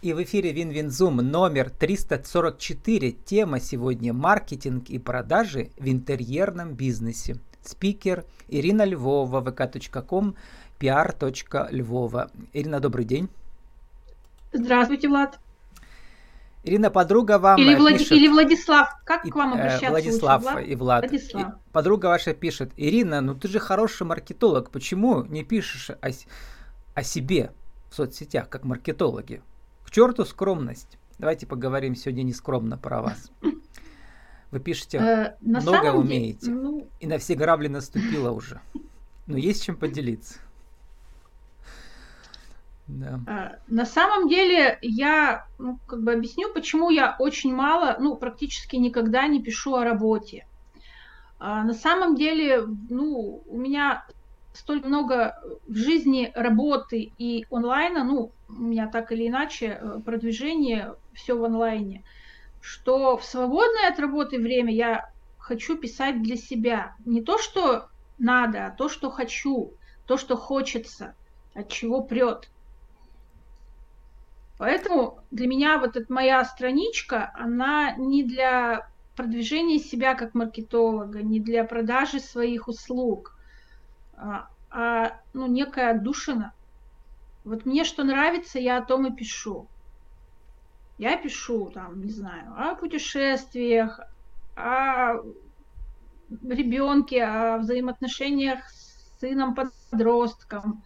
И в эфире Win Win Zoom номер 344. Тема сегодня «Маркетинг и продажи в интерьерном бизнесе». Спикер Ирина Львова, vk.com, pr.lvova. Ирина, добрый день. Здравствуйте, Влад. Ирина, подруга вам или, Влад... пишет... или Владислав, как и, к вам э, обращаться Владислав лучше, Влад? и Влад. Владислав. И подруга ваша пишет, Ирина, ну ты же хороший маркетолог, почему не пишешь о, о себе в соцсетях, как маркетологи? К черту скромность. Давайте поговорим сегодня не скромно про вас. Вы пишете, э, много умеете, ну... и на все грабли наступило уже. Но есть чем поделиться. Да. Э, на самом деле я ну, как бы объясню, почему я очень мало, ну практически никогда не пишу о работе. А на самом деле, ну у меня столь много в жизни работы и онлайна, ну у меня так или иначе э, продвижение все в онлайне, что в свободное от работы время я хочу писать для себя. Не то, что надо, а то, что хочу, то, что хочется, от чего прет. Поэтому для меня вот эта моя страничка, она не для продвижения себя как маркетолога, не для продажи своих услуг, а, а ну, некая отдушина. Вот мне что нравится, я о том и пишу. Я пишу, там, не знаю, о путешествиях, о ребенке, о взаимоотношениях с сыном-подростком,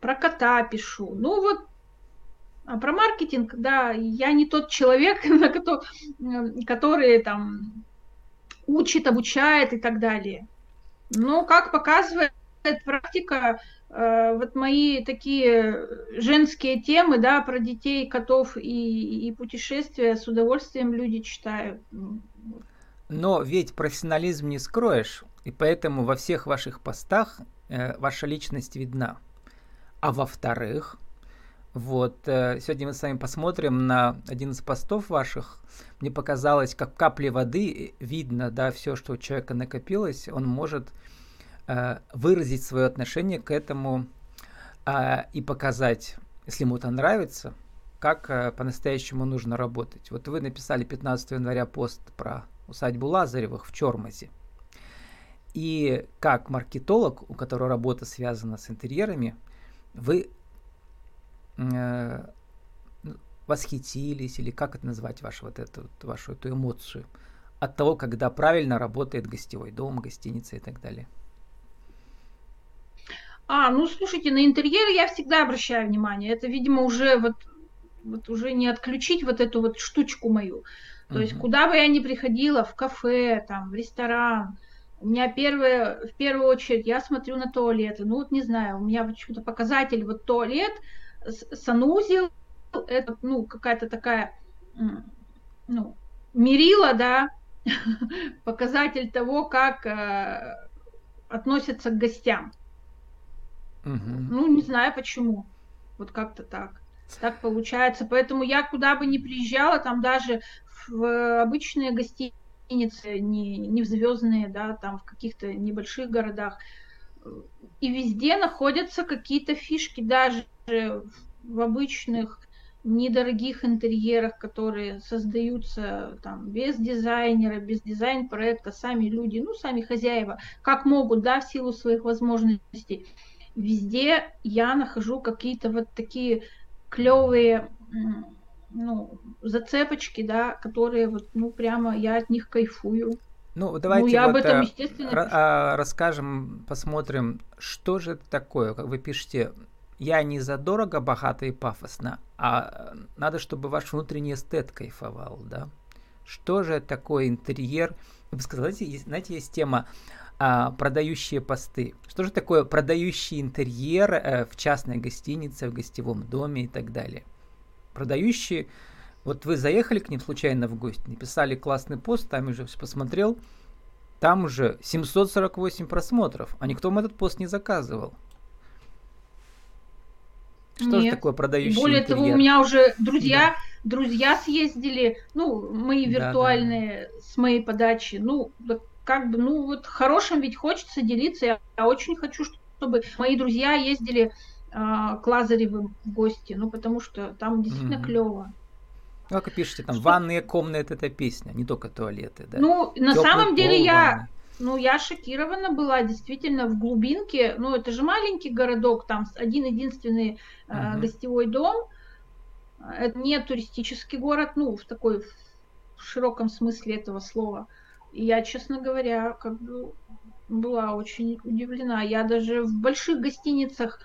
про кота пишу. Ну вот а про маркетинг, да, я не тот человек, который там учит, обучает и так далее. Но, как показывает практика, э, вот мои такие женские темы, да, про детей, котов и, и путешествия с удовольствием люди читают. Но ведь профессионализм не скроешь, и поэтому во всех ваших постах э, ваша личность видна. А во-вторых, вот, э, сегодня мы с вами посмотрим на один из постов ваших. Мне показалось, как капли воды видно, да, все, что у человека накопилось, он может э, выразить свое отношение к этому э, и показать, если ему это нравится, как э, по-настоящему нужно работать. Вот вы написали 15 января пост про усадьбу Лазаревых в Чормазе. И как маркетолог, у которого работа связана с интерьерами, вы э, восхитились, или как это назвать, вашу вот эту, вашу эту эмоцию от того, когда правильно работает гостевой дом, гостиница и так далее? А, ну слушайте, на интерьер я всегда обращаю внимание. Это, видимо, уже вот, вот уже не отключить вот эту вот штучку мою. То угу. есть куда бы я ни приходила, в кафе, там, в ресторан, у меня первое, в первую очередь я смотрю на туалеты. Ну вот не знаю, у меня почему-то показатель вот туалет – санузел это ну какая-то такая ну, мерила, да, показатель того, как э, относятся к гостям. Угу. Ну, не знаю почему. Вот как-то так. Так получается. Поэтому я куда бы ни приезжала, там даже в обычные гостиницы, не, не в звездные, да, там в каких-то небольших городах, и везде находятся какие-то фишки, даже в обычных недорогих интерьерах, которые создаются там без дизайнера, без дизайн-проекта, сами люди, ну, сами хозяева, как могут, да, в силу своих возможностей. Везде я нахожу какие-то вот такие клевые ну, зацепочки, да, которые вот, ну, прямо я от них кайфую. Ну, давайте ну, я вот, об этом, э, естественно, а, расскажем, посмотрим, что же это такое, как вы пишете, я не задорого, богато и пафосно, а надо, чтобы ваш внутренний эстет кайфовал, да. Что же такое интерьер? Вы сказали, знаете, знаете, есть тема а, продающие посты. Что же такое продающий интерьер а, в частной гостинице, в гостевом доме и так далее? Продающие вот вы заехали к ним случайно в гости, написали классный пост, там уже все посмотрел, там уже 748 просмотров, а никто вам этот пост не заказывал. Что же такое продающий Более интерьер? того, у меня уже друзья, да. друзья съездили, ну, мои виртуальные, да, да. с моей подачи. Ну, как бы, ну, вот хорошим ведь хочется делиться. Я, я очень хочу, чтобы мои друзья ездили к Лазаревым в гости, ну потому что там действительно mm-hmm. клево. Ну, как пишете, там что... ванные комнаты это песня, не только туалеты, да. Ну, на Теплый самом деле я, ванны. Ну, я шокирована была, действительно, в глубинке, ну, это же маленький городок, там один единственный uh-huh. гостевой дом, это не туристический город, ну, в такой в широком смысле этого слова. И я, честно говоря, как бы была очень удивлена. Я даже в больших гостиницах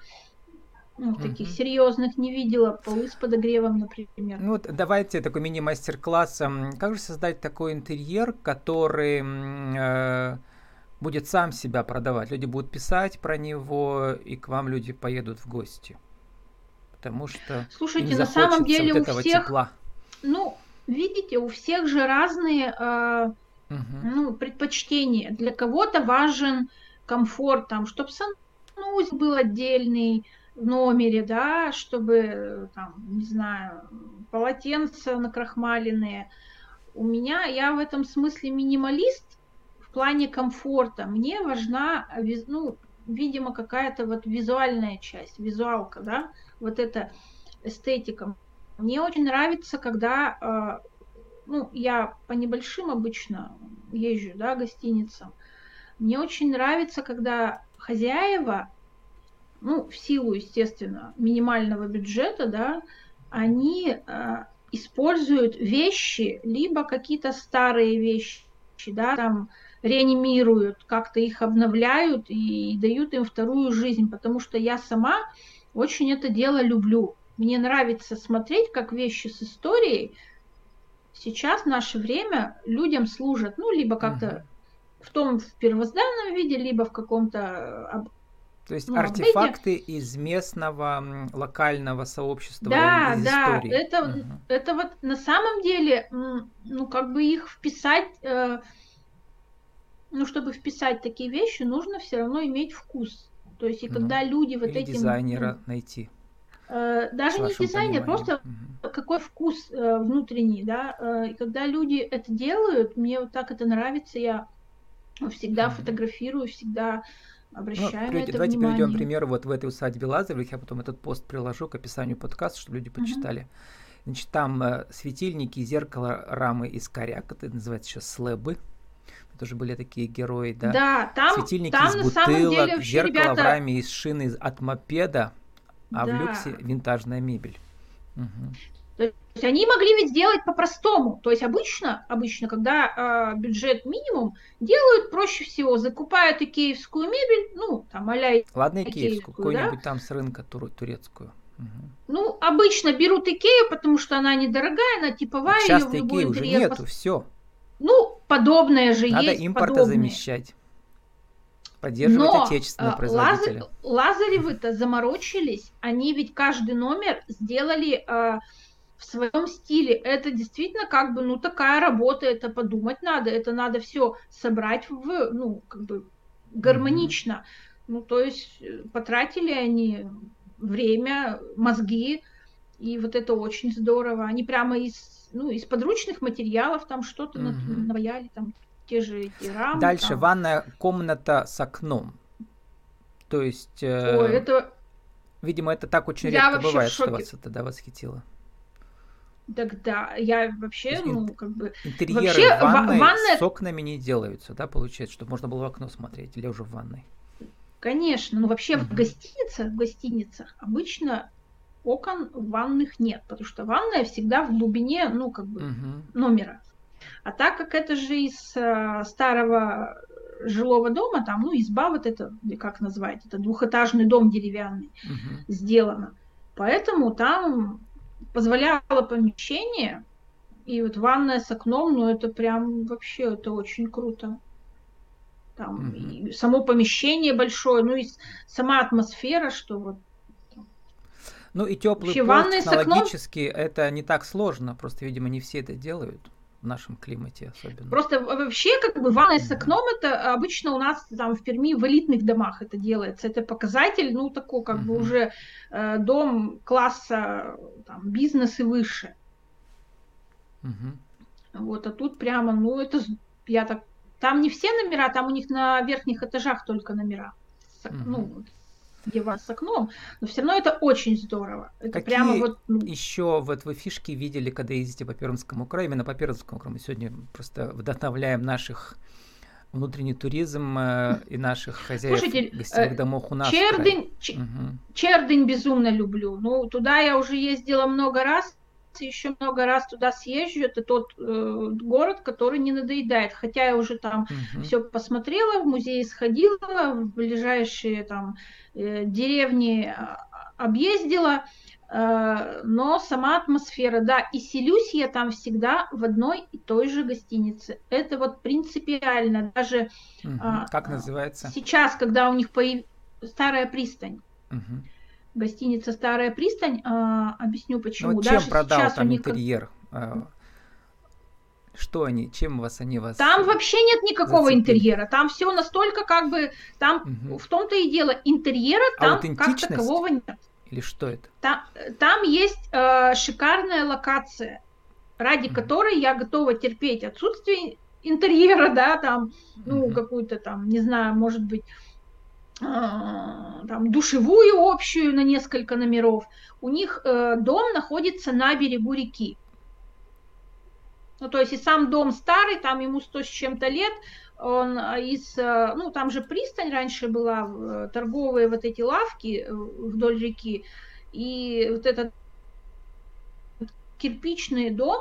ну, таких угу. серьезных не видела, полы с подогревом, например. Ну вот давайте такой мини-мастер-класс. Как же создать такой интерьер, который э, будет сам себя продавать? Люди будут писать про него, и к вам люди поедут в гости. Потому что Слушайте, на самом деле вот у всех, тепла. ну, видите, у всех же разные э, угу. ну, предпочтения. Для кого-то важен комфорт, там, чтобы санузел был отдельный, номере, да, чтобы, там, не знаю, полотенца накрахмаленные. У меня, я в этом смысле минималист в плане комфорта. Мне важна, ну, видимо, какая-то вот визуальная часть, визуалка, да, вот эта эстетика. Мне очень нравится, когда, а, ну, я по небольшим обычно езжу, да, гостиницам. Мне очень нравится, когда хозяева ну, в силу, естественно, минимального бюджета, да, они э, используют вещи, либо какие-то старые вещи, да, там реанимируют, как-то их обновляют и дают им вторую жизнь, потому что я сама очень это дело люблю. Мне нравится смотреть, как вещи с историей сейчас в наше время людям служат, ну, либо как-то в том в первозданном виде, либо в каком-то то есть ну, артефакты видите? из местного локального сообщества да, из да, истории. это угу. это вот на самом деле, ну как бы их вписать, э, ну чтобы вписать такие вещи, нужно все равно иметь вкус. То есть и ну, когда люди вот или этим дизайнера ну, найти. Э, даже не дизайнер, пониманием. просто угу. какой вкус э, внутренний, да. Э, и когда люди это делают, мне вот так это нравится, я всегда угу. фотографирую, всегда Обращаем ну, это давайте внимание. приведем пример вот в этой усадьбе Лазаревых. Я потом этот пост приложу к описанию подкаста, чтобы люди почитали. Угу. Значит, там э, светильники, зеркало, рамы из коряк, это называется сейчас слэбы. Тоже были такие герои, да? Да, там, Светильники там из бутылок, деле, зеркало ребята... в раме из шины от мопеда, а да. в люксе винтажная мебель. Угу. То есть они могли ведь сделать по-простому. То есть обычно, обычно, когда э, бюджет минимум, делают проще всего, закупают икеевскую мебель, ну, там, а Ладно, икеевскую, какую-нибудь да? там с рынка тур, турецкую. Ну, обычно берут Икею, потому что она недорогая, она типовая. Сейчас Икеи уже нету, пос... все. Ну, подобное же Надо есть. Надо импорта подобное. замещать. Поддерживать Но отечественного производителя. Лазаревы-то заморочились. Они ведь каждый номер сделали... Э, в своем стиле. Это действительно как бы, ну, такая работа, это подумать надо, это надо все собрать в, ну, как бы гармонично. Mm-hmm. Ну, то есть э, потратили они время, мозги, и вот это очень здорово. Они прямо из, ну, из подручных материалов там что-то mm-hmm. наваяли, там те же эти рамы. Дальше там. ванная комната с окном. То есть... Э, Ой, это... Видимо, это так очень Я редко бывает, что вас это да, восхитило. Тогда я вообще, ну, как бы... Интерьеры вообще, в ванной ванная... с окнами не делаются, да, получается, чтобы можно было в окно смотреть, или уже в ванной? Конечно, ну вообще угу. в гостиницах, в гостиницах обычно окон ванных нет, потому что ванная всегда в глубине, ну, как бы, угу. номера. А так как это же из э, старого жилого дома, там, ну, изба вот это, как назвать, это двухэтажный дом деревянный, угу. сделано. Поэтому там позволяло помещение, и вот ванная с окном, ну это прям вообще, это очень круто. Там угу. и само помещение большое, ну и сама атмосфера, что вот ну и теплый пол технологически окном... это не так сложно, просто, видимо, не все это делают в нашем климате особенно. Просто вообще, как бы ванная с окном, это обычно у нас там в Перми в элитных домах это делается. Это показатель, ну, такой, как uh-huh. бы уже э, дом класса там, бизнес и выше. Uh-huh. Вот, а тут прямо, ну, это я так. Там не все номера, там у них на верхних этажах только номера. Uh-huh. Ну, где вас с окном, но все равно это очень здорово. Это Какие прямо вот... Ну... еще вот вы фишки видели, когда ездите по Пермскому краю, именно по Пермскому краю? Мы сегодня просто вдохновляем наших внутренний туризм э, и наших хозяев Слушайте, гостевых э, домов у нас. Чердынь, угу. Чердынь безумно люблю. Ну, туда я уже ездила много раз, еще много раз туда съезжу. Это тот э, город, который не надоедает. Хотя я уже там угу. все посмотрела, в музей сходила, в ближайшие там э, деревни а, объездила. Э, но сама атмосфера, да, и селюсь я там всегда в одной и той же гостинице. Это вот принципиально. Даже угу. как называется? Сейчас, когда у них появилась старая пристань. Угу гостиница Старая пристань. А, объясню почему. Ну, чем Даже продал там них... интерьер? А, что они, чем вас они вас? Там вообще нет никакого зацепили? интерьера. Там все настолько как бы, там угу. в том-то и дело интерьера там как такового нет. Или что это? Там, там есть э, шикарная локация, ради угу. которой я готова терпеть отсутствие интерьера, да, там, ну, угу. какую-то там, не знаю, может быть, а, там, душевую общую на несколько номеров. У них э, дом находится на берегу реки. Ну, то есть и сам дом старый, там ему сто с чем-то лет, он из, э, ну, там же пристань раньше была, э, торговые вот эти лавки э, вдоль реки, и вот этот кирпичный дом,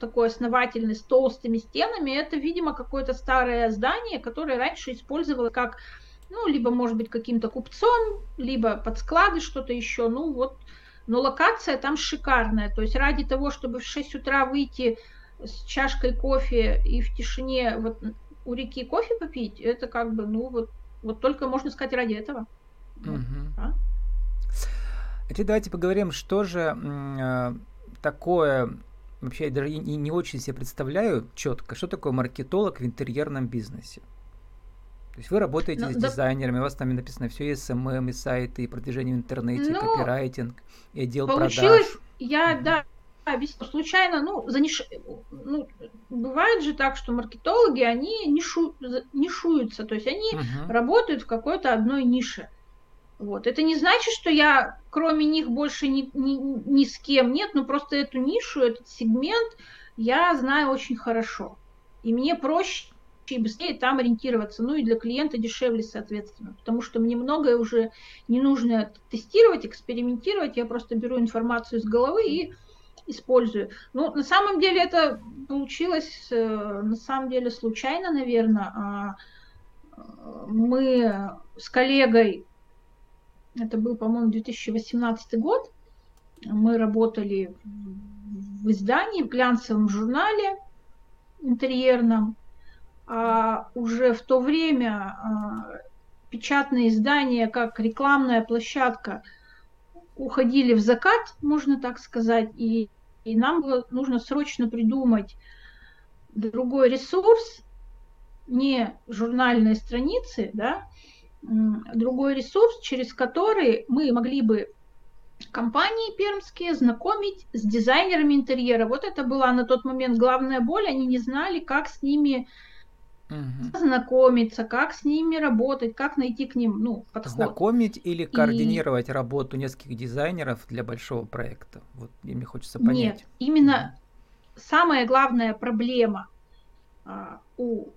такой основательный, с толстыми стенами, это, видимо, какое-то старое здание, которое раньше использовалось как ну, либо, может быть, каким-то купцом, либо под склады что-то еще. Ну, вот. Но локация там шикарная. То есть ради того, чтобы в 6 утра выйти с чашкой кофе и в тишине вот у реки кофе попить, это как бы, ну, вот, вот только можно сказать ради этого. Угу. А? Теперь давайте поговорим, что же э, такое, вообще я даже не, не очень себе представляю четко, что такое маркетолог в интерьерном бизнесе. То есть вы работаете ну, с да... дизайнерами, у вас там написано все и SMM, и сайты, и продвижение в интернете, ну, копирайтинг, и отдел получилось, продаж. Я, да, объясню, случайно, ну, заниш... ну, бывает же так, что маркетологи, они нишу... нишуются, то есть они uh-huh. работают в какой-то одной нише. Вот. Это не значит, что я кроме них больше ни, ни, ни с кем нет, но просто эту нишу, этот сегмент я знаю очень хорошо. И мне проще и быстрее там ориентироваться. Ну и для клиента дешевле, соответственно. Потому что мне многое уже не нужно тестировать, экспериментировать. Я просто беру информацию из головы и использую. Ну, на самом деле это получилось, э, на самом деле, случайно, наверное. А, э, мы с коллегой, это был, по-моему, 2018 год, мы работали в издании, в глянцевом журнале интерьерном, а уже в то время а, печатные издания, как рекламная площадка, уходили в закат, можно так сказать, и, и нам было нужно срочно придумать другой ресурс, не журнальные страницы, да, другой ресурс, через который мы могли бы компании пермские знакомить с дизайнерами интерьера. Вот это была на тот момент главная боль, они не знали, как с ними угу. знакомиться, как с ними работать, как найти к ним ну, подход. Знакомить или координировать и... работу нескольких дизайнеров для большого проекта? Вот мне хочется понять. Нет, именно угу. самая главная проблема а, у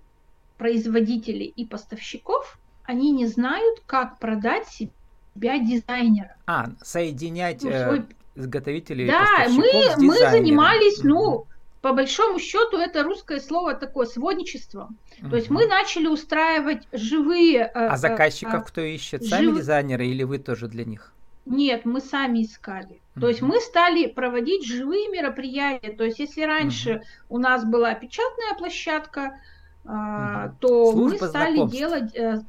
производителей и поставщиков, они не знают, как продать себя дизайнера. А, соединять ну, свой... э, изготовителей да, и поставщиков мы, мы занимались, ну, по большому счету это русское слово такое сводничество. Угу. То есть мы начали устраивать живые. Э, а заказчиков а, кто ищет? Сами жив... дизайнеры или вы тоже для них? Нет, мы сами искали. То есть мы стали проводить живые мероприятия. То есть если раньше угу. у нас была печатная площадка, угу. то Служба мы стали знакомств. делать, э,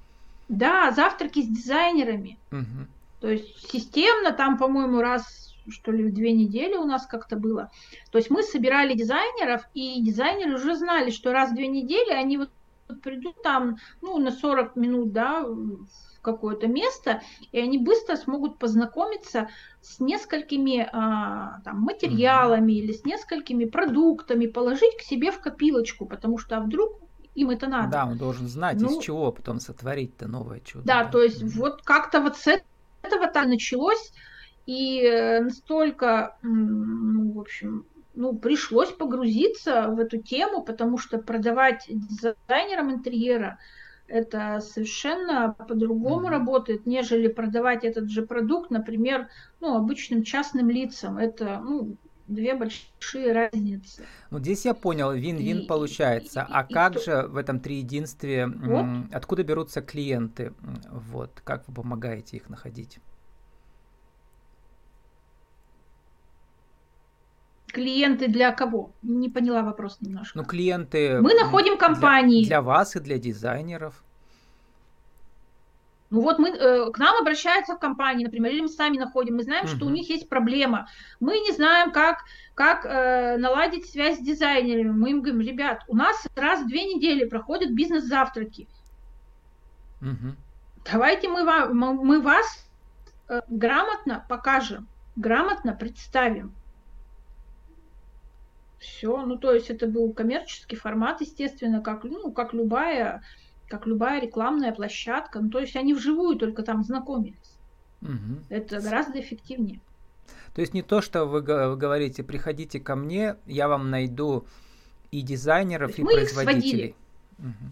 да, завтраки с дизайнерами. Угу. То есть системно там, по-моему, раз что ли, в две недели у нас как-то было. То есть мы собирали дизайнеров, и дизайнеры уже знали, что раз в две недели они вот придут там, ну, на 40 минут, да, в какое-то место, и они быстро смогут познакомиться с несколькими а, там, материалами mm-hmm. или с несколькими продуктами, положить к себе в копилочку, потому что а вдруг им это надо. Да, он должен знать, ну, из чего потом сотворить-то новое чудо. Да, да. то есть mm-hmm. вот как-то вот с этого так началось, и э, настолько, ну, в общем, ну, пришлось погрузиться в эту тему, потому что продавать дизайнерам интерьера это совершенно по-другому mm-hmm. работает, нежели продавать этот же продукт, например, ну, обычным частным лицам. Это, ну, две большие разницы. Ну, здесь я понял, вин-вин и, получается. И, и, а и, как и же в этом триединстве, вот. откуда берутся клиенты? Вот, как вы помогаете их находить? Клиенты для кого? Не поняла вопрос немножко. Ну, клиенты... Мы находим компании. Для, для вас и для дизайнеров. Ну вот мы, э, к нам обращаются в компании, например, или мы сами находим, мы знаем, uh-huh. что у них есть проблема. Мы не знаем, как, как э, наладить связь с дизайнерами. Мы им говорим, ребят, у нас раз в две недели проходят бизнес-завтраки. Uh-huh. Давайте мы, вам, мы вас э, грамотно покажем, грамотно представим. Все, ну то есть это был коммерческий формат, естественно, как, ну, как любая, как любая рекламная площадка. Ну, то есть они вживую только там знакомились. Угу. Это гораздо эффективнее. То есть не то, что вы говорите, приходите ко мне, я вам найду и дизайнеров, и производителей. Угу.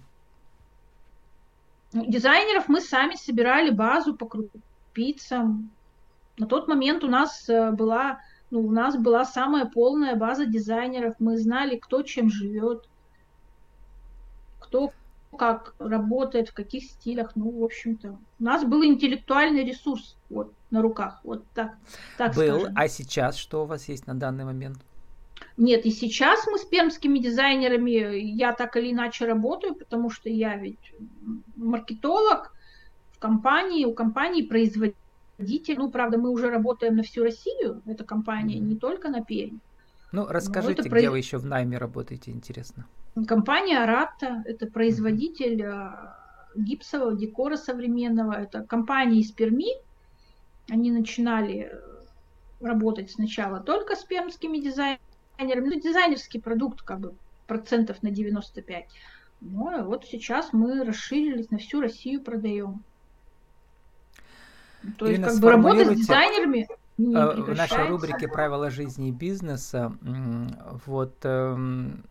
Дизайнеров мы сами собирали базу по крупицам. На тот момент у нас э, была ну, у нас была самая полная база дизайнеров, мы знали, кто чем живет, кто как работает, в каких стилях, ну, в общем-то. У нас был интеллектуальный ресурс вот, на руках, вот так, так Был, скажем. а сейчас что у вас есть на данный момент? Нет, и сейчас мы с пермскими дизайнерами, я так или иначе работаю, потому что я ведь маркетолог в компании, у компании производитель производитель. Ну, правда, мы уже работаем на всю Россию, эта компания, не только на Пермь. Ну, расскажите, где произ... вы еще в найме работаете, интересно. Компания Аратта, это производитель mm гипсового декора современного. Это компания из Перми. Они начинали э, работать сначала только с пермскими дизайнерами. Ну, дизайнерский продукт, как бы, процентов на 95. Ну, а вот сейчас мы расширились, на всю Россию продаем. То есть, как бы работа с дизайнерами не э, В нашей рубрике «Правила жизни и бизнеса» вот эм,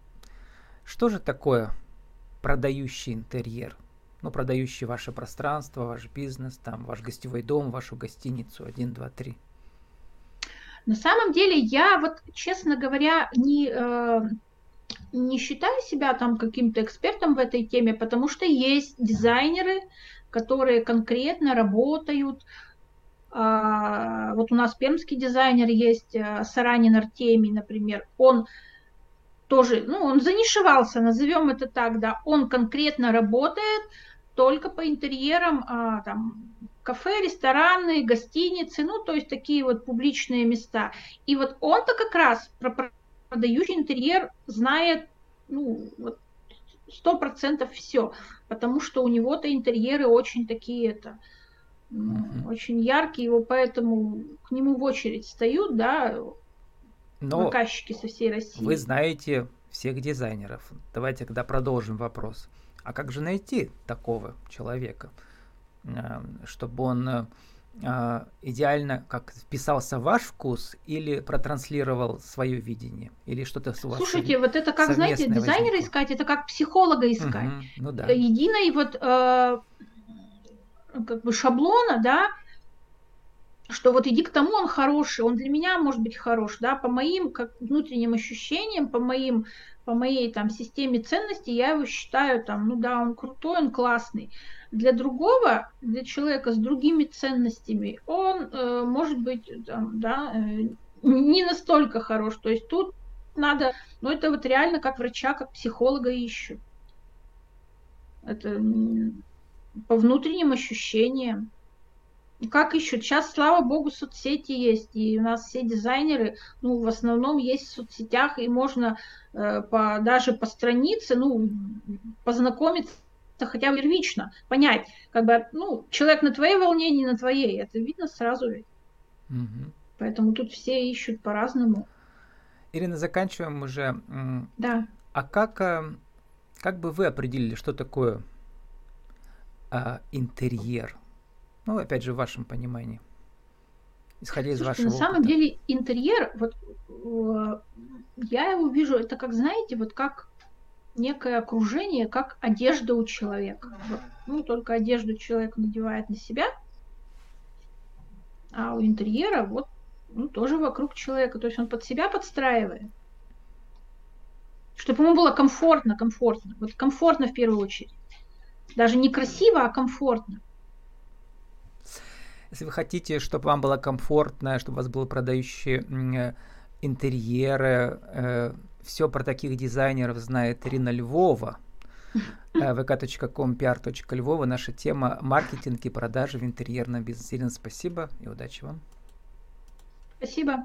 что же такое продающий интерьер? Ну, продающий ваше пространство, ваш бизнес, там, ваш гостевой дом, вашу гостиницу, один, два, три. На самом деле, я вот, честно говоря, не, э, не считаю себя там каким-то экспертом в этой теме, потому что есть дизайнеры, которые конкретно работают. А, вот у нас пермский дизайнер есть, э, Саранин Артемий, например. Он тоже, ну, он занишевался, назовем это так, да, он конкретно работает только по интерьерам, а, там, кафе, рестораны, гостиницы, ну, то есть такие вот публичные места. И вот он-то как раз про продающий интерьер знает, ну, вот сто процентов все, потому что у него-то интерьеры очень такие это uh-huh. очень яркие, его поэтому к нему в очередь встают, да, Но заказчики со всей России. Вы знаете всех дизайнеров. Давайте тогда продолжим вопрос. А как же найти такого человека, э, чтобы он э, а, идеально как вписался в ваш вкус или протранслировал свое видение или что-то с вас Слушайте, вот это как знаете, дизайнера возникло. искать, это как психолога искать. Угу, ну да. Единой вот э, как бы шаблона, да, что вот иди к тому, он хороший, он для меня может быть хорош, да, по моим как внутренним ощущениям, по моим, по моей там системе ценностей я его считаю там, ну да, он крутой, он классный. Для другого, для человека с другими ценностями, он э, может быть там, да, э, не настолько хорош. То есть тут надо, ну это вот реально как врача, как психолога ищут. Это по внутренним ощущениям. Как ищут? Сейчас, слава богу, соцсети есть, и у нас все дизайнеры, ну, в основном есть в соцсетях, и можно э, по, даже по странице, ну, познакомиться хотя бы первично, понять, как бы, ну, человек на твоей волне, не на твоей, это видно сразу ведь. Угу. Поэтому тут все ищут по-разному. Ирина, заканчиваем уже. Да. А как э, как бы вы определили, что такое а, интерьер? Ну, опять же, в вашем понимании. Исходя из Слушайте, вашего На самом деле интерьер, вот э, я его вижу, это как, знаете, вот как некое окружение, как одежда у человека. Ну, только одежду человек надевает на себя, а у интерьера вот ну, тоже вокруг человека. То есть он под себя подстраивает. Чтобы ему было комфортно, комфортно. Вот комфортно в первую очередь. Даже не красиво, а комфортно. Если вы хотите, чтобы вам было комфортно, чтобы у вас был продающий э, интерьеры, э, все про таких дизайнеров знает Ирина Львова. Э, vk.com pr.львова. Наша тема маркетинг и продажи в интерьерном бизнесе. Ирина, спасибо и удачи вам. Спасибо.